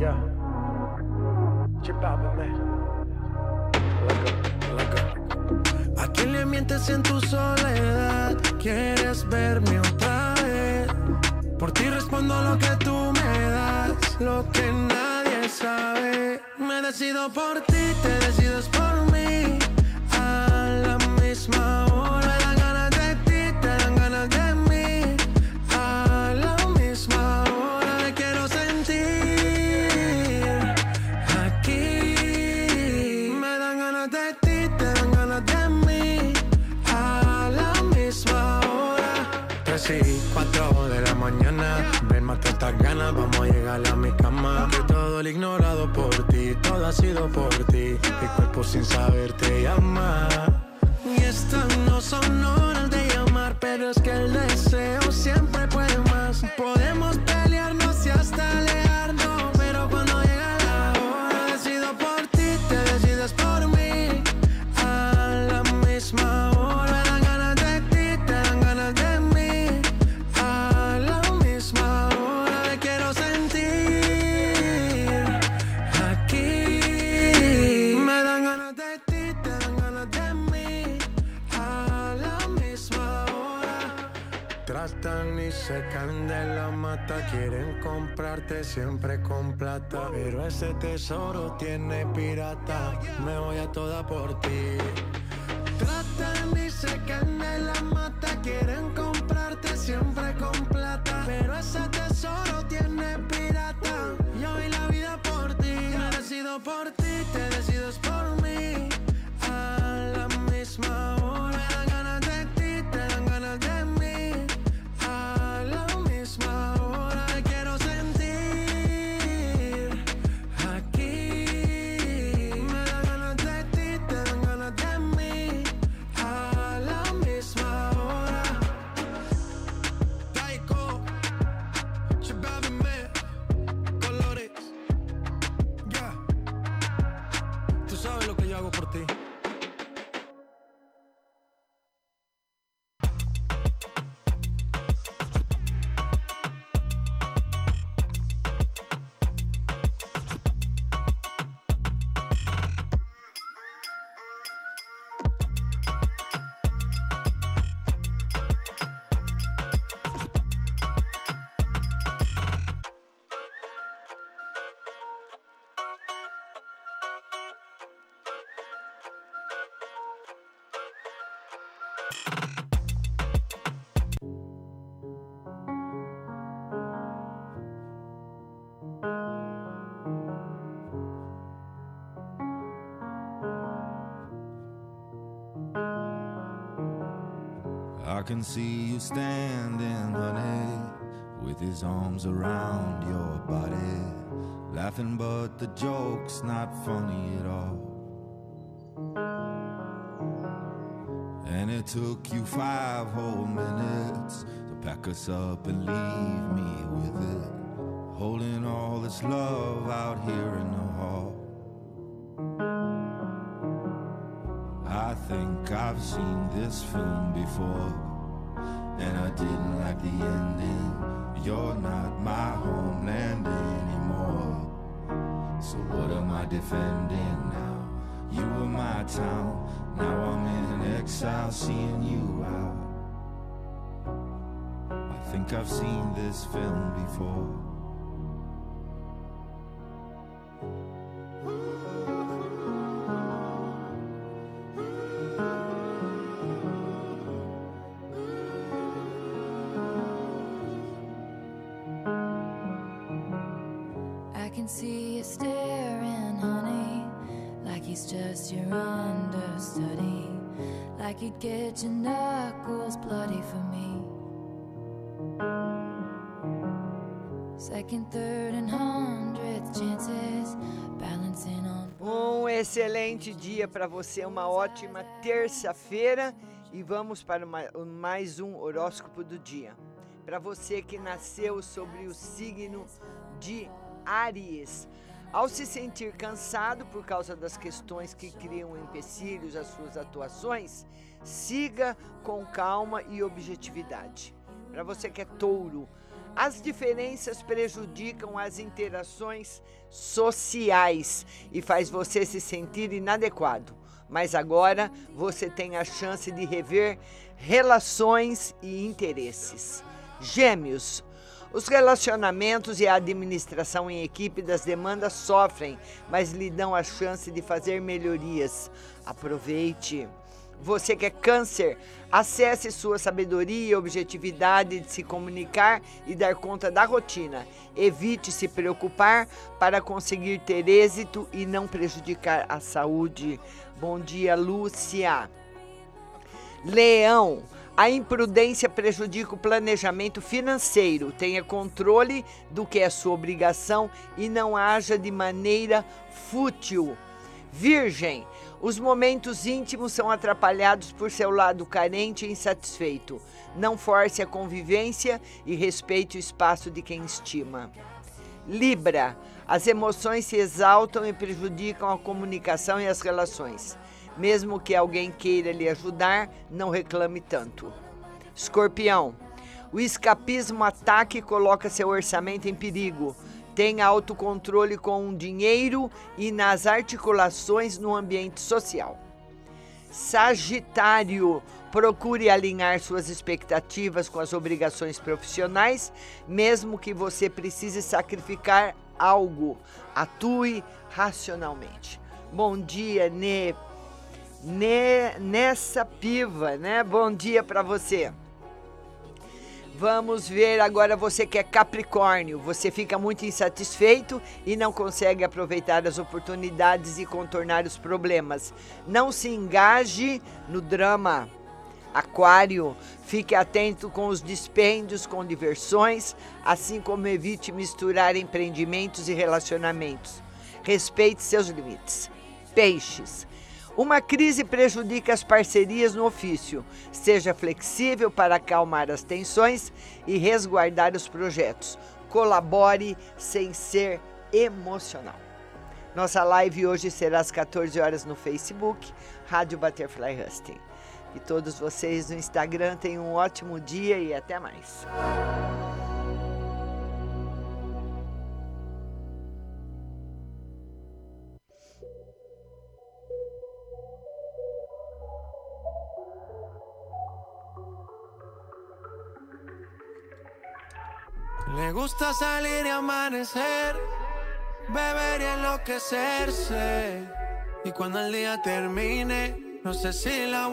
Yeah. ¿A quién le mientes en tu soledad? ¿Quieres verme otra vez? Por ti respondo lo que tú me das, lo que nadie sabe. Me decido por ti, te decides por mí. A la misma hora mañana. Ven, mata estas ganas, vamos a llegar a mi cama. Que todo el ignorado por ti, todo ha sido por ti. Mi cuerpo sin saber te llama. Y estas no son horas de llamar, pero es que el deseo siempre se caen de la mata, quieren comprarte siempre con plata. Pero ese tesoro tiene pirata, me voy a toda por ti. Tratan y se caen de la mata, quieren comprarte siempre con plata. Pero ese tesoro tiene pirata, yo doy la vida por ti. Me decido por ti, te decides por I can see you standing, honey, with his arms around your body, laughing, but the joke's not funny at all. And it took you five whole minutes to pack us up and leave me with it, holding all this love out here in the hall. I think I've seen this film before, and I didn't like the ending. You're not my homeland anymore. So what am I defending now? You were my town, now I'm in exile, seeing you out. I think I've seen this film before. I can see you staring, honey, like he's just your understudy, like you'd get your knuckles bloody for me. Second, third, and hundredth chances. Um excelente dia para você, uma ótima terça-feira e vamos para mais um horóscopo do dia. Para você que nasceu sobre o signo de Áries, ao se sentir cansado por causa das questões que criam empecilhos às suas atuações, siga com calma e objetividade. Para você que é touro, As diferenças prejudicam as interações sociais e faz você se sentir inadequado. Mas agora você tem a chance de rever relações e interesses. Gêmeos. Os relacionamentos e a administração em equipe das demandas sofrem, mas lhe dão a chance de fazer melhorias. Aproveite. Você que é câncer, acesse sua sabedoria e objetividade de se comunicar e dar conta da rotina. Evite se preocupar para conseguir ter êxito e não prejudicar a saúde. Bom dia, Lúcia. Leão. A imprudência prejudica o planejamento financeiro. Tenha controle do que é sua obrigação e não haja de maneira fútil. Virgem. Os momentos íntimos são atrapalhados por seu lado carente e insatisfeito. Não force a convivência e respeite o espaço de quem estima. Libra. As emoções se exaltam e prejudicam a comunicação e as relações. Mesmo que alguém queira lhe ajudar, não reclame tanto. Escorpião. O escapismo ataca e coloca seu orçamento em perigo. Tenha autocontrole com o dinheiro e nas articulações no ambiente social. Sagitário, procure alinhar suas expectativas com as obrigações profissionais, mesmo que você precise sacrificar algo. Atue racionalmente. Bom dia, Nê. Nê nessa piva, né? Bom dia para você. Vamos ver agora você que é Capricórnio. Você fica muito insatisfeito e não consegue aproveitar as oportunidades e contornar os problemas. Não se engaje no drama. Aquário, fique atento com os dispêndios com diversões, assim como evite misturar empreendimentos e relacionamentos. Respeite seus limites. Peixes, uma crise prejudica as parcerias no ofício. Seja flexível para acalmar as tensões e resguardar os projetos. Colabore sem ser emocional. Nossa live hoje será às 14 horas no Facebook, Rádio Butterfly Husting. E todos vocês no Instagram tenham um ótimo dia e até mais. Le gusta salir y amanecer, beber y enloquecerse. Y cuando el día termine, no sé si la voy